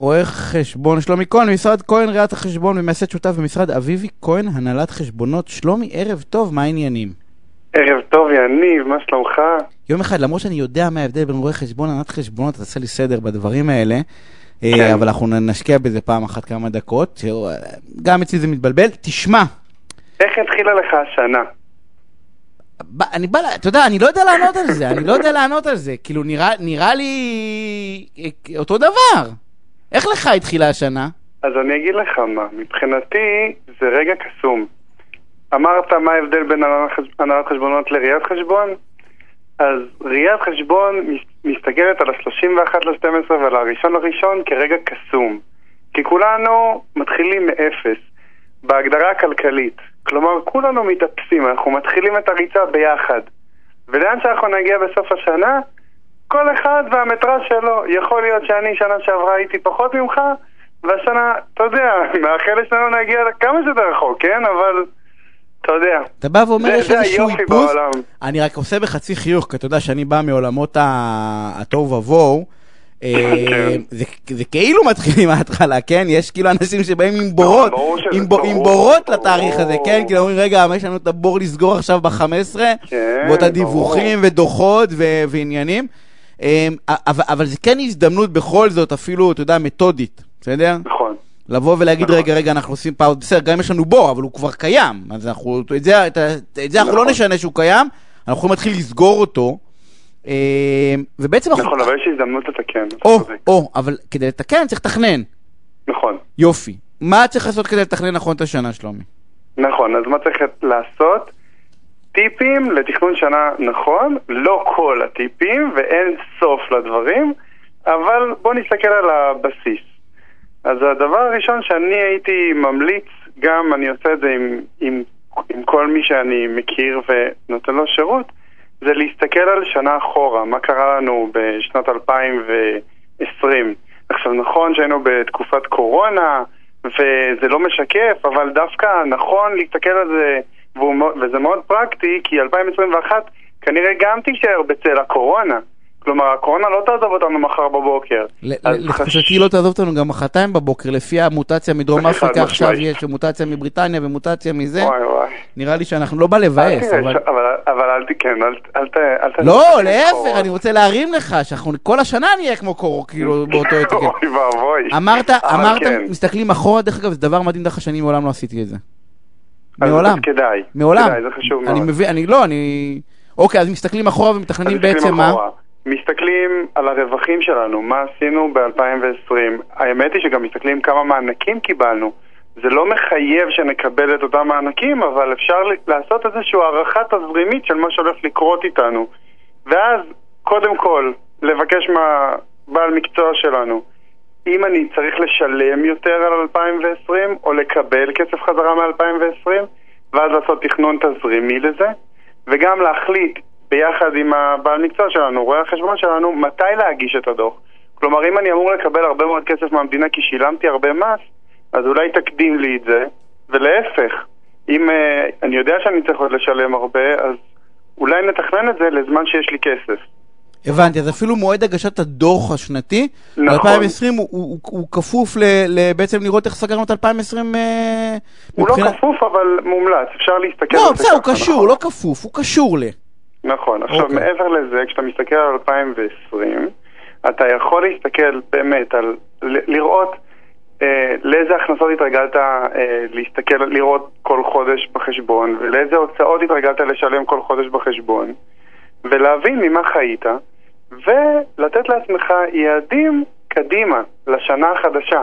רואה חשבון שלומי כהן, משרד כהן ראיית החשבון ומייסד שותף במשרד אביבי כהן, הנהלת חשבונות. שלומי, ערב טוב, מה העניינים? ערב טוב, יניב, מה שלומך? יום אחד, למרות שאני יודע מה ההבדל בין רואה חשבון להנהלת חשבונות, תעשה לי סדר בדברים האלה, אה, כן. אבל אנחנו נשקיע בזה פעם אחת כמה דקות, גם אצלי זה מתבלבל. תשמע, איך התחילה לך השנה? אני בא, אתה יודע, אני לא יודע לענות על זה, אני לא יודע לענות על זה, כאילו נראה, נראה לי אה, אותו דבר. איך לך התחילה השנה? אז אני אגיד לך מה, מבחינתי זה רגע קסום. אמרת מה ההבדל בין הנהלת חש- הנהלת חשבונות לראיית חשבון? אז ראיית חשבון מס- מסתכלת על ה-31 ל-12 ועל הראשון לראשון כרגע קסום. כי כולנו מתחילים מאפס, בהגדרה הכלכלית. כלומר, כולנו מתאפסים, אנחנו מתחילים את הריצה ביחד. ולאן שאנחנו נגיע בסוף השנה, כל אחד והמטרה שלו. יכול להיות שאני שנה שעברה הייתי פחות ממך, והשנה, אתה יודע, מאחל לשנינו להגיע כמה שיותר רחוק, כן? אבל, אתה יודע. אתה בא ואומר, יש איזשהו איפוס. אני רק עושה בחצי חיוך, כי אתה יודע שאני בא מעולמות התוהו ובוהו. אה, כן. זה, זה כאילו מתחיל מההתחלה, כן? יש כאילו אנשים שבאים עם בורות, עם, בורות. לתאריך הזה, כן? כאילו אומרים, רגע, יש לנו את הבור לסגור עכשיו ב-15, כן, ברור. הדיווחים ודוחות ו- ועניינים. אה, אבל, זה כן הזדמנות בכל זאת, אפילו, אתה יודע, מתודית, בסדר? נכון. לבוא ולהגיד, נכון. רגע, רגע, אנחנו עושים פאוס, בסדר, גם אם יש לנו בור, אבל הוא כבר קיים. אז אנחנו, את זה, את, את זה אנחנו לא נכון. נשנה שהוא קיים, אנחנו יכולים להתחיל לסגור אותו. אה, ובעצם אנחנו... נכון, אבל יש הזדמנות לתקן. או. או, אבל כדי לתקן צריך לתכנן. נכון. יופי. מה צריך לעשות כדי לתכנן נכון את השנה, שלומי? נכון, אז מה צריך לעשות? טיפים לתכנון שנה נכון, לא כל הטיפים ואין סוף לדברים, אבל בוא נסתכל על הבסיס. אז הדבר הראשון שאני הייתי ממליץ, גם אני עושה את זה עם, עם, עם כל מי שאני מכיר ונותן לו שירות, זה להסתכל על שנה אחורה, מה קרה לנו בשנת 2020. עכשיו נכון שהיינו בתקופת קורונה וזה לא משקף, אבל דווקא נכון להסתכל על זה, וזה מאוד פרקטי, כי 2021 כנראה גם תישאר בצל הקורונה. כלומר, הקורונה לא תעזוב אותנו מחר בבוקר. לתחושתי לא תעזוב אותנו גם מחרתיים בבוקר, לפי המוטציה מדרום אפריקה עכשיו. יש מוטציה מבריטניה ומוטציה מזה. נראה לי שאנחנו לא בא לבאס, תראה, אבל... אל תקן, אל, ת-. לא, להפך, אני רוצה להרים לך, שאנחנו כל השנה נהיה כמו קור, כאילו, באותו אתיקט. אוי ואבוי. אמרת, אמרת, כן. מסתכלים אחורה, דרך אגב, זה דבר מדהים, דרך שאני מעולם לא עשיתי את זה. מעולם. כדאי. מעולם. כדאי, זה חשוב מאוד. אני מבין, אני לא, אני... אוקיי, אז מסתכלים אחורה ומתכננים בעצם מה? מסתכלים על הרווחים שלנו, מה עשינו ב-2020. האמת היא שגם מסתכלים כמה מענקים קיבלנו. זה לא מחייב שנקבל את אותם מענקים, אבל אפשר לעשות איזושהי הערכה תזרימית של מה שהולך לקרות איתנו. ואז, קודם כל, לבקש מהבעל מקצוע שלנו, אם אני צריך לשלם יותר על 2020, או לקבל כסף חזרה מ-2020, ואז לעשות תכנון תזרימי לזה, וגם להחליט ביחד עם הבעל מקצוע שלנו, רואה החשבון שלנו, מתי להגיש את הדוח. כלומר, אם אני אמור לקבל הרבה מאוד כסף מהמדינה כי שילמתי הרבה מס, אז אולי תקדים לי את זה, ולהפך, אם uh, אני יודע שאני צריך עוד לשלם הרבה, אז אולי נתכנן את זה לזמן שיש לי כסף. הבנתי, אז אפילו מועד הגשת הדוח השנתי, נכון. ב-2020 הוא- הוא הוא כפוף ל- ל- בעצם לראות איך סגרנו את 2020 אה, הוא לא מבחינת- כפוף, אבל מומלץ, אפשר להסתכל לא, על זה בסדר, הוא קשור, נכון. לא כפוף, הוא קשור ל... נכון. עכשיו, אוקיי. מעבר לזה, כשאתה מסתכל על 2020, אתה יכול להסתכל באמת על... ל- לראות אה, לאיזה הכנסות התרגלת אה, להסתכל, לראות כל חודש בחשבון, ולאיזה הוצאות התרגלת לשלם כל חודש בחשבון, ולהבין ממה חיית, ולתת לעצמך יעדים קדימה, לשנה החדשה.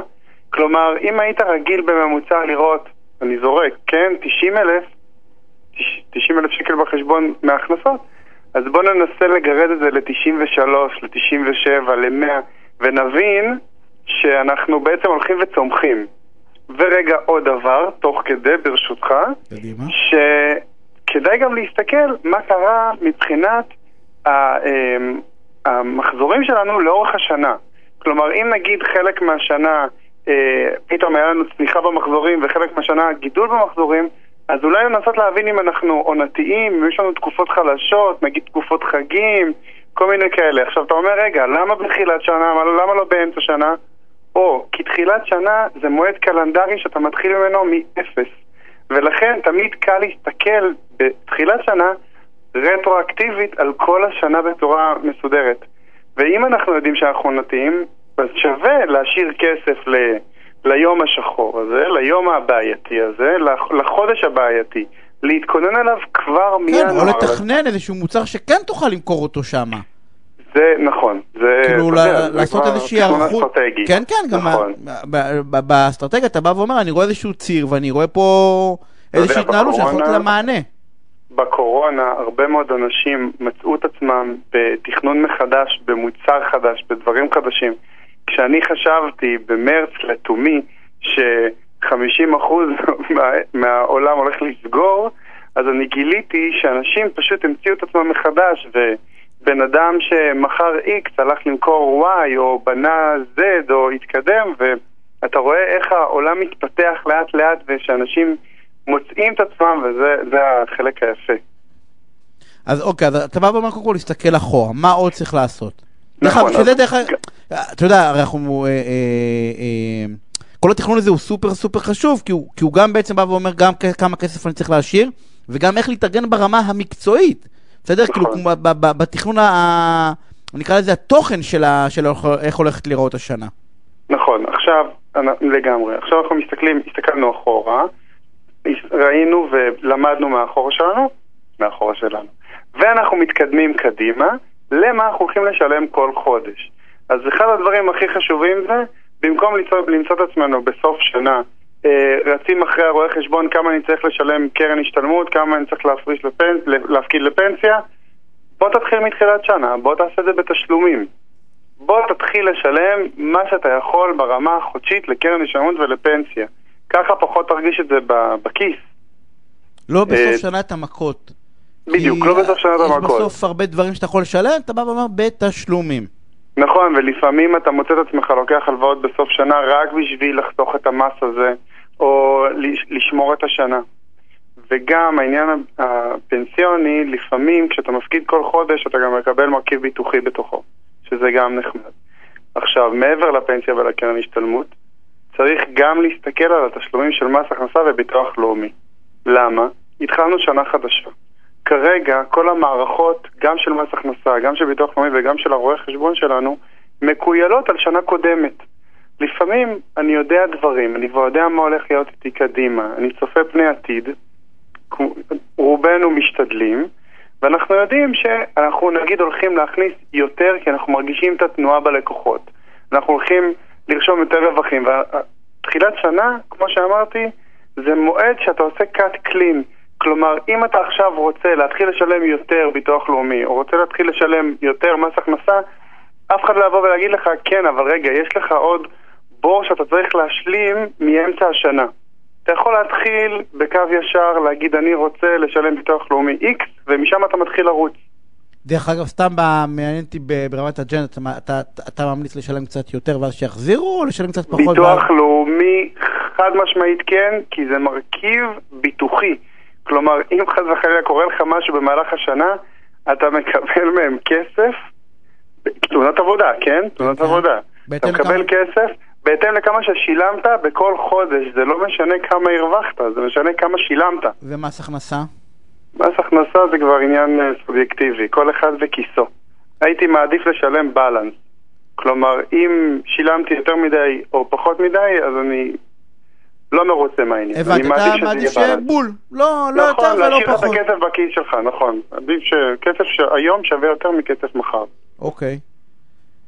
כלומר, אם היית רגיל בממוצע לראות, אני זורק, כן, 90 אלף, 90 אלף שקל בחשבון מההכנסות, אז בואו ננסה לגרד את זה ל-93, ל-97, ל-100, ונבין שאנחנו בעצם הולכים וצומחים. ורגע עוד דבר, תוך כדי, ברשותך, קדימה. שכדאי גם להסתכל מה קרה מבחינת ה- אמ, המחזורים שלנו לאורך השנה. כלומר, אם נגיד חלק מהשנה אה, פתאום היה לנו צניחה במחזורים וחלק מהשנה גידול במחזורים, אז אולי לנסות להבין אם אנחנו עונתיים, אם יש לנו תקופות חלשות, נגיד תקופות חגים, כל מיני כאלה. עכשיו אתה אומר, רגע, למה בתחילת שנה, למה לא באמצע שנה? או כי תחילת שנה זה מועד קלנדרי שאתה מתחיל ממנו מאפס. ולכן תמיד קל להסתכל בתחילת שנה רטרואקטיבית על כל השנה בצורה מסודרת. ואם אנחנו יודעים שאנחנו נוטים, אז שווה להשאיר כסף ל... ליום השחור הזה, ליום הבעייתי הזה, לחודש הבעייתי. להתכונן עליו כבר מינואר. כן, או לתכנן איזשהו מוצר שכן תוכל למכור אותו שם. זה נכון, זה... כאילו לעשות איזושהי הערכות. כן, כן, גם נכון. באסטרטגיה אתה בא ואומר, אני רואה איזשהו ציר ואני רואה פה איזושהי התנהלות שיכול לתת לה מענה. בקורונה הרבה מאוד אנשים מצאו את עצמם בתכנון מחדש, במוצר חדש, בדברים חדשים. כשאני חשבתי במרץ לתומי ש-50% מה, מהעולם הולך לסגור, אז אני גיליתי שאנשים פשוט המציאו את עצמם מחדש, ובן אדם שמכר X הלך למכור Y, או בנה Z, או התקדם, ואתה רואה איך העולם מתפתח לאט לאט, ושאנשים מוצאים את עצמם, וזה החלק היפה. אז אוקיי, אז אתה בא ואומר קודם כל להסתכל אחורה, מה עוד צריך לעשות? נכון. שזה דרך אגב, אתה יודע, הרי אנחנו... אה, אה, אה, כל התכנון הזה הוא סופר סופר חשוב, כי הוא, כי הוא גם בעצם בא ואומר גם כמה כסף אני צריך להשאיר, וגם איך להתארגן ברמה המקצועית. בסדר? נכון. כאילו, בתכנון, ה... נקרא לזה התוכן של, ה, של איך הולכת להיראות השנה. נכון, עכשיו, לגמרי. עכשיו אנחנו מסתכלים, הסתכלנו אחורה, ראינו ולמדנו מאחורה שלנו, מאחורה שלנו. ואנחנו מתקדמים קדימה, למה אנחנו הולכים לשלם כל חודש. אז אחד הדברים הכי חשובים זה, במקום למצוא, למצוא את עצמנו בסוף שנה, אה, רצים אחרי הרואה חשבון כמה אני צריך לשלם קרן השתלמות, כמה אני צריך להפריש לפנ... להפקיד לפנסיה, בוא תתחיל מתחילת שנה, בוא תעשה את זה בתשלומים. בוא תתחיל לשלם מה שאתה יכול ברמה החודשית לקרן השתלמות ולפנסיה. ככה פחות תרגיש את זה בכיס. לא בסוף אה, שנה את המכות. בדיוק, לא בסוף שנה את המכות. יש בסוף הרבה דברים שאתה יכול לשלם, אתה בא ואומר בתשלומים. נכון, ולפעמים אתה מוצא את עצמך לוקח הלוואות בסוף שנה רק בשביל לחתוך את המס הזה, או לשמור את השנה. וגם העניין הפנסיוני, לפעמים כשאתה מפקיד כל חודש אתה גם מקבל מרכיב ביטוחי בתוכו, שזה גם נחמד. עכשיו, מעבר לפנסיה ולקרן השתלמות, צריך גם להסתכל על התשלומים של מס הכנסה וביטוח לאומי. למה? התחלנו שנה חדשה. כרגע כל המערכות, גם של מס הכנסה, גם של ביטוח לאומי וגם של הרואה חשבון שלנו, מקוילות על שנה קודמת. לפעמים אני יודע דברים, אני כבר יודע מה הולך להיות איתי קדימה, אני צופה פני עתיד, רובנו משתדלים, ואנחנו יודעים שאנחנו נגיד הולכים להכניס יותר כי אנחנו מרגישים את התנועה בלקוחות. אנחנו הולכים לרשום יותר רווחים, ותחילת שנה, כמו שאמרתי, זה מועד שאתה עושה cut clean. כלומר, אם אתה עכשיו רוצה להתחיל לשלם יותר ביטוח לאומי, או רוצה להתחיל לשלם יותר מס הכנסה, אף אחד לא יבוא ולהגיד לך, כן, אבל רגע, יש לך עוד בור שאתה צריך להשלים מאמצע השנה. אתה יכול להתחיל בקו ישר, להגיד, אני רוצה לשלם ביטוח לאומי X, ומשם אתה מתחיל לרוץ. דרך אגב, סתם מעניין אותי ברמת הג'נט, אתה, אתה, אתה ממליץ לשלם קצת יותר ואז שיחזירו, או לשלם קצת פחות? ביטוח ואז... לאומי, חד משמעית כן, כי זה מרכיב ביטוחי. כלומר, אם חס וחלילה קורה לך משהו במהלך השנה, אתה מקבל מהם כסף, תאונת עבודה, כן? תאונת. עבודה. אתה מקבל כסף בהתאם לכמה ששילמת בכל חודש, זה לא משנה כמה הרווחת, זה משנה כמה שילמת. ומס הכנסה? מס הכנסה זה כבר עניין אה, סובייקטיבי, כל אחד וכיסו. הייתי מעדיף לשלם בלנס. כלומר, אם שילמתי יותר מדי או פחות מדי, אז אני לא מרוצה מהעניין. הבנתי, אתה מעדיף שיהיה בול, לא, לא יותר ולא פחות. נכון, להשאיר את הכסף בכיס שלך, נכון. עדיף שכסף שהיום שווה יותר מכסף מחר. אוקיי.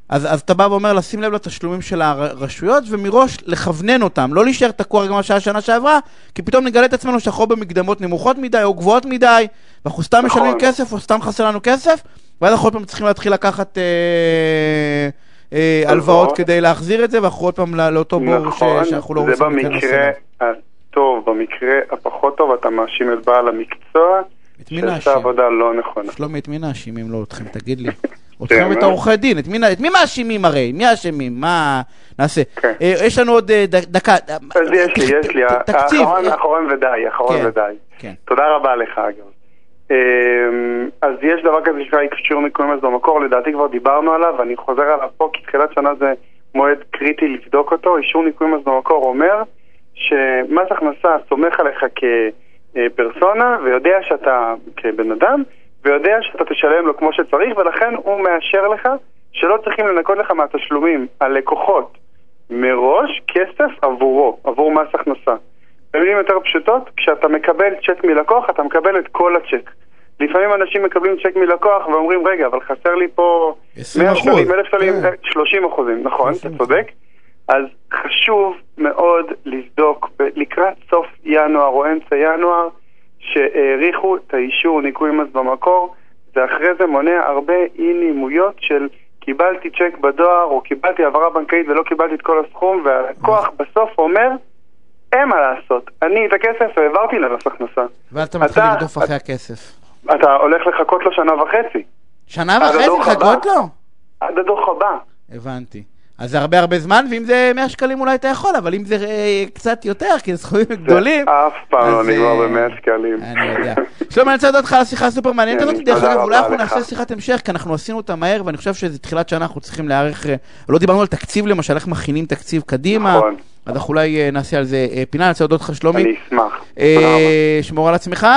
אז, אז אתה בא ואומר לשים לב לתשלומים של הרשויות ומראש לכוונן אותם, לא להישאר תקוע גם שעה שנה שעברה, כי פתאום נגלה את עצמנו שאנחנו במקדמות נמוכות מדי או גבוהות מדי, ואנחנו סתם נכון. משלמים כסף או סתם חסר לנו כסף, ואז אנחנו עוד פעם צריכים להתחיל לקחת אה, אה, הלוואות כדי להחזיר את זה, ואנחנו עוד פעם לאותו בור נכון, שאנחנו לא רוצים להיכנס אליו. זה במקרה הטוב, במקרה הפחות טוב אתה מאשים את בעל המקצוע, שעשה עבודה לא נכונה. שלומי, את מי נאשים אם לא אתכם? תגיד לי. אתכם את העורכי דין, את מי מאשימים הרי? מי אשמים? מה נעשה? כן. אה, יש לנו עוד אה, דקה. אז יש לי, יש לי. תקציב. אחרון ודי, אחרון כן, ודי. כן. תודה רבה לך, אגב. אמ, אז יש דבר כזה שנקרא אישור ניכוי מס במקור, לדעתי כבר דיברנו עליו, ואני חוזר עליו פה, כי תחילת שנה זה מועד קריטי לבדוק אותו. אישור ניכוי מס במקור אומר שמס הכנסה סומך עליך כפרסונה ויודע שאתה כבן אדם ויודע שאתה תשלם לו כמו שצריך ולכן הוא מאשר לך שלא צריכים לנקות לך מהתשלומים הלקוחות מראש כסף עבורו, עבור מס הכנסה. במילים יותר פשוטות, כשאתה מקבל צ'ק מלקוח, אתה מקבל את כל הצ'ק. לפעמים אנשים מקבלים צ'ק מלקוח ואומרים, רגע, אבל חסר לי פה 100 שקלים, 1,000 שקלים, 30 אחוזים, נכון, אתה צודק. אז חשוב מאוד לבדוק לקראת סוף ינואר או אמצע ינואר שהאריכו את האישור ניכוי מס במקור, ואחרי זה מונע הרבה אי נימויות של קיבלתי צ'ק בדואר או קיבלתי העברה בנקאית ולא קיבלתי את כל הסכום והלקוח בסוף אומר אין מה לעשות, אני את הכסף העברתי למס הכנסה. ואתה מתחיל לרדוף אחרי הכסף. אתה הולך לחכות לו שנה וחצי. שנה וחצי לחכות לו? עד הדוח הבא. הבנתי. אז זה הרבה הרבה זמן, ואם זה 100 שקלים אולי אתה יכול, אבל אם זה אה, קצת יותר, כי זה סכומים גדולים... זה אף פעם לא נגמר ב-100 שקלים. אני יודע. שלום, אני רוצה להודות לך על השיחה הסופר מעניינת הזאת, דרך אגב, אולי אנחנו נעשה שיחת המשך, כי אנחנו עשינו אותה מהר, ואני חושב שזה תחילת שנה, אנחנו צריכים להיערך, אה, לא דיברנו על תקציב למשל, איך מכינים תקציב קדימה. נכון. אז אנחנו אולי נעשה על זה פינה, אני רוצה להודות לך שלומי. אני אשמח. שמור על עצמך.